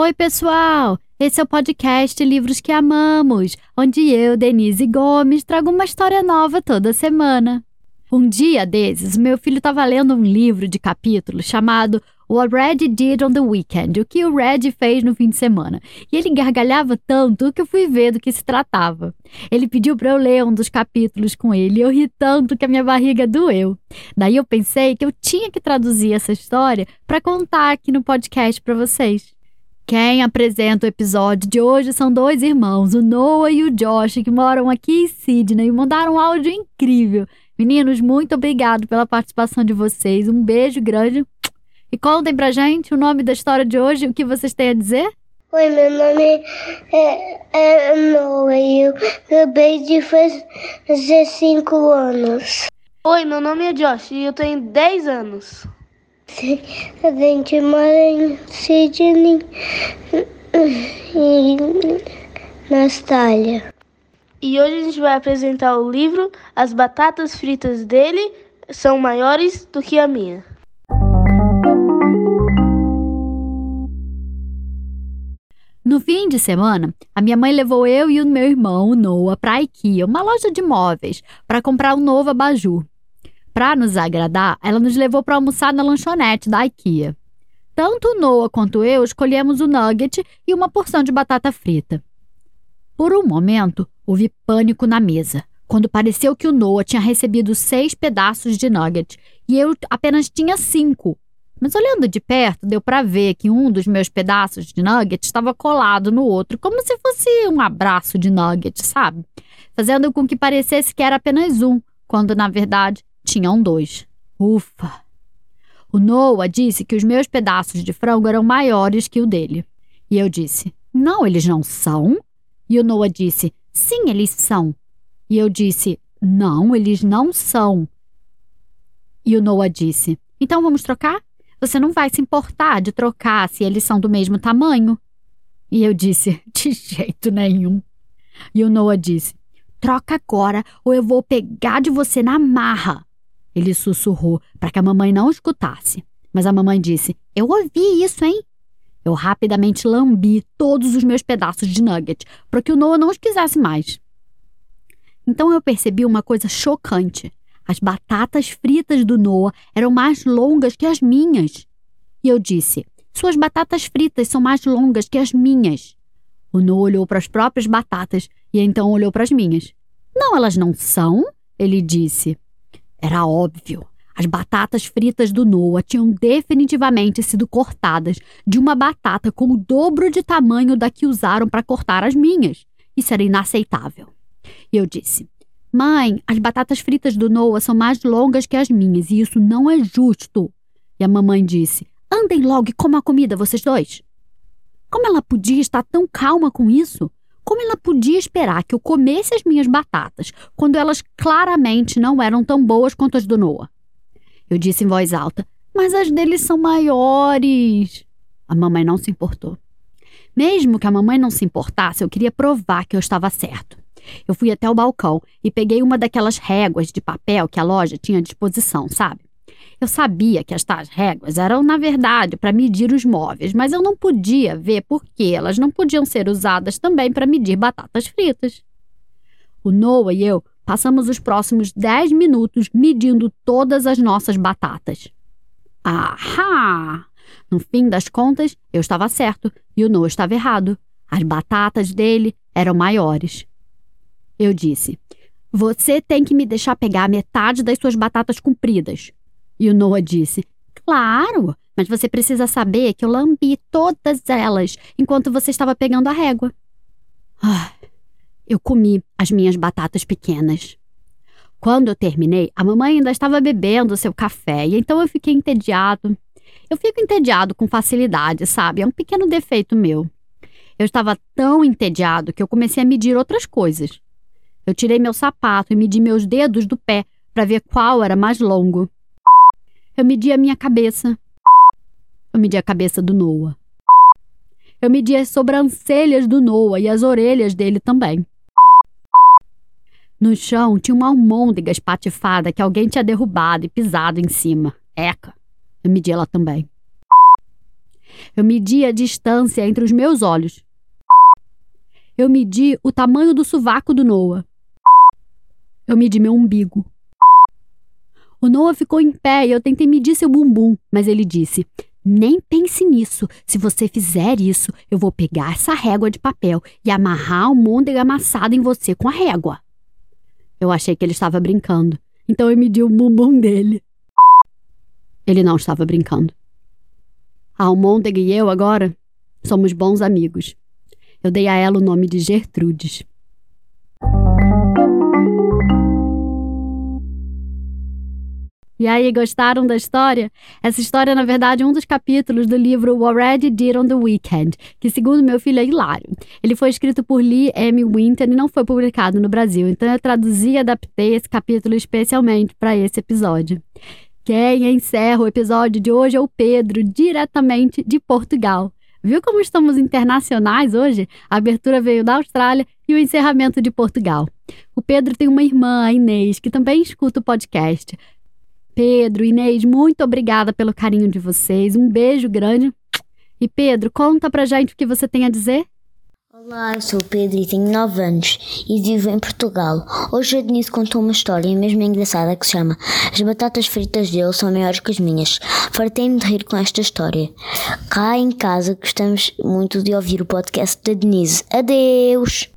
Oi, pessoal! Esse é o podcast Livros que Amamos, onde eu, Denise Gomes, trago uma história nova toda semana. Um dia desses, meu filho estava lendo um livro de capítulos chamado What Red Did on the Weekend, o que o Red fez no fim de semana. E ele gargalhava tanto que eu fui ver do que se tratava. Ele pediu para eu ler um dos capítulos com ele e eu ri tanto que a minha barriga doeu. Daí eu pensei que eu tinha que traduzir essa história para contar aqui no podcast para vocês. Quem apresenta o episódio de hoje são dois irmãos, o Noah e o Josh, que moram aqui em Sydney e mandaram um áudio incrível. Meninos, muito obrigado pela participação de vocês. Um beijo grande e contem pra gente o nome da história de hoje e o que vocês têm a dizer. Oi, meu nome é, é Noah e eu acabei de fazer 5 anos. Oi, meu nome é Josh e eu tenho 10 anos. Sim, a gente mora em Sydney e na Austrália. E hoje a gente vai apresentar o livro As Batatas Fritas dele são maiores do que a minha. No fim de semana, a minha mãe levou eu e o meu irmão, Noah, para a IKEA, uma loja de móveis, para comprar um novo abajur. Para nos agradar, ela nos levou para almoçar na lanchonete da IKEA. Tanto o Noah quanto eu escolhemos o nugget e uma porção de batata frita. Por um momento, houve pânico na mesa, quando pareceu que o Noah tinha recebido seis pedaços de nugget e eu apenas tinha cinco. Mas olhando de perto, deu para ver que um dos meus pedaços de nugget estava colado no outro, como se fosse um abraço de nugget, sabe? Fazendo com que parecesse que era apenas um, quando na verdade tinham dois. Ufa! O Noah disse que os meus pedaços de frango eram maiores que o dele. E eu disse: Não, eles não são. E o Noah disse: Sim, eles são. E eu disse: Não, eles não são. E o Noah disse: Então vamos trocar? Você não vai se importar de trocar se eles são do mesmo tamanho? E eu disse: De jeito nenhum. E o Noah disse: Troca agora ou eu vou pegar de você na marra. Ele sussurrou para que a mamãe não escutasse. Mas a mamãe disse: Eu ouvi isso, hein? Eu rapidamente lambi todos os meus pedaços de nugget para que o Noah não os quisesse mais. Então eu percebi uma coisa chocante. As batatas fritas do Noah eram mais longas que as minhas. E eu disse: Suas batatas fritas são mais longas que as minhas. O Noah olhou para as próprias batatas e então olhou para as minhas. Não, elas não são, ele disse. Era óbvio. As batatas fritas do Noah tinham definitivamente sido cortadas de uma batata com o dobro de tamanho da que usaram para cortar as minhas. Isso era inaceitável. E eu disse: Mãe, as batatas fritas do Noah são mais longas que as minhas e isso não é justo. E a mamãe disse: Andem logo e comam a comida, vocês dois. Como ela podia estar tão calma com isso? Como ela podia esperar que eu comesse as minhas batatas quando elas claramente não eram tão boas quanto as do Noah? Eu disse em voz alta: Mas as deles são maiores. A mamãe não se importou. Mesmo que a mamãe não se importasse, eu queria provar que eu estava certo. Eu fui até o balcão e peguei uma daquelas réguas de papel que a loja tinha à disposição, sabe? Eu sabia que estas réguas eram, na verdade, para medir os móveis, mas eu não podia ver por que elas não podiam ser usadas também para medir batatas fritas. O Noah e eu passamos os próximos 10 minutos medindo todas as nossas batatas. Ahá! No fim das contas, eu estava certo e o Noah estava errado. As batatas dele eram maiores. Eu disse: Você tem que me deixar pegar metade das suas batatas compridas. E o Noah disse: Claro, mas você precisa saber que eu lambi todas elas enquanto você estava pegando a régua. Ah, eu comi as minhas batatas pequenas. Quando eu terminei, a mamãe ainda estava bebendo seu café e então eu fiquei entediado. Eu fico entediado com facilidade, sabe? É um pequeno defeito meu. Eu estava tão entediado que eu comecei a medir outras coisas. Eu tirei meu sapato e medi meus dedos do pé para ver qual era mais longo. Eu medi a minha cabeça. Eu medi a cabeça do Noah. Eu medi as sobrancelhas do Noah e as orelhas dele também. No chão tinha uma almôndega espatifada que alguém tinha derrubado e pisado em cima. Eca! Eu medi ela também. Eu medi a distância entre os meus olhos. Eu medi o tamanho do sovaco do Noah. Eu medi meu umbigo. O Noah ficou em pé e eu tentei medir seu bumbum, mas ele disse: Nem pense nisso. Se você fizer isso, eu vou pegar essa régua de papel e amarrar o môndega amassado em você com a régua. Eu achei que ele estava brincando, então eu medi o bumbum dele. Ele não estava brincando. A Almôndega e eu agora somos bons amigos. Eu dei a ela o nome de Gertrudes. E aí, gostaram da história? Essa história, na verdade, é um dos capítulos do livro Already Did on the Weekend, que, segundo meu filho, é hilário. Ele foi escrito por Lee M. Winter e não foi publicado no Brasil, então eu traduzi e adaptei esse capítulo especialmente para esse episódio. Quem encerra o episódio de hoje é o Pedro, diretamente de Portugal. Viu como estamos internacionais hoje? A abertura veio da Austrália e o encerramento de Portugal. O Pedro tem uma irmã, a Inês, que também escuta o podcast. Pedro, Inês, muito obrigada pelo carinho de vocês. Um beijo grande. E Pedro, conta pra gente o que você tem a dizer. Olá, eu sou o Pedro e tenho 9 anos e vivo em Portugal. Hoje a Denise contou uma história mesmo engraçada que se chama As batatas fritas dele são maiores que as minhas. Fartei-me de rir com esta história. Cá em casa gostamos muito de ouvir o podcast da Denise. Adeus!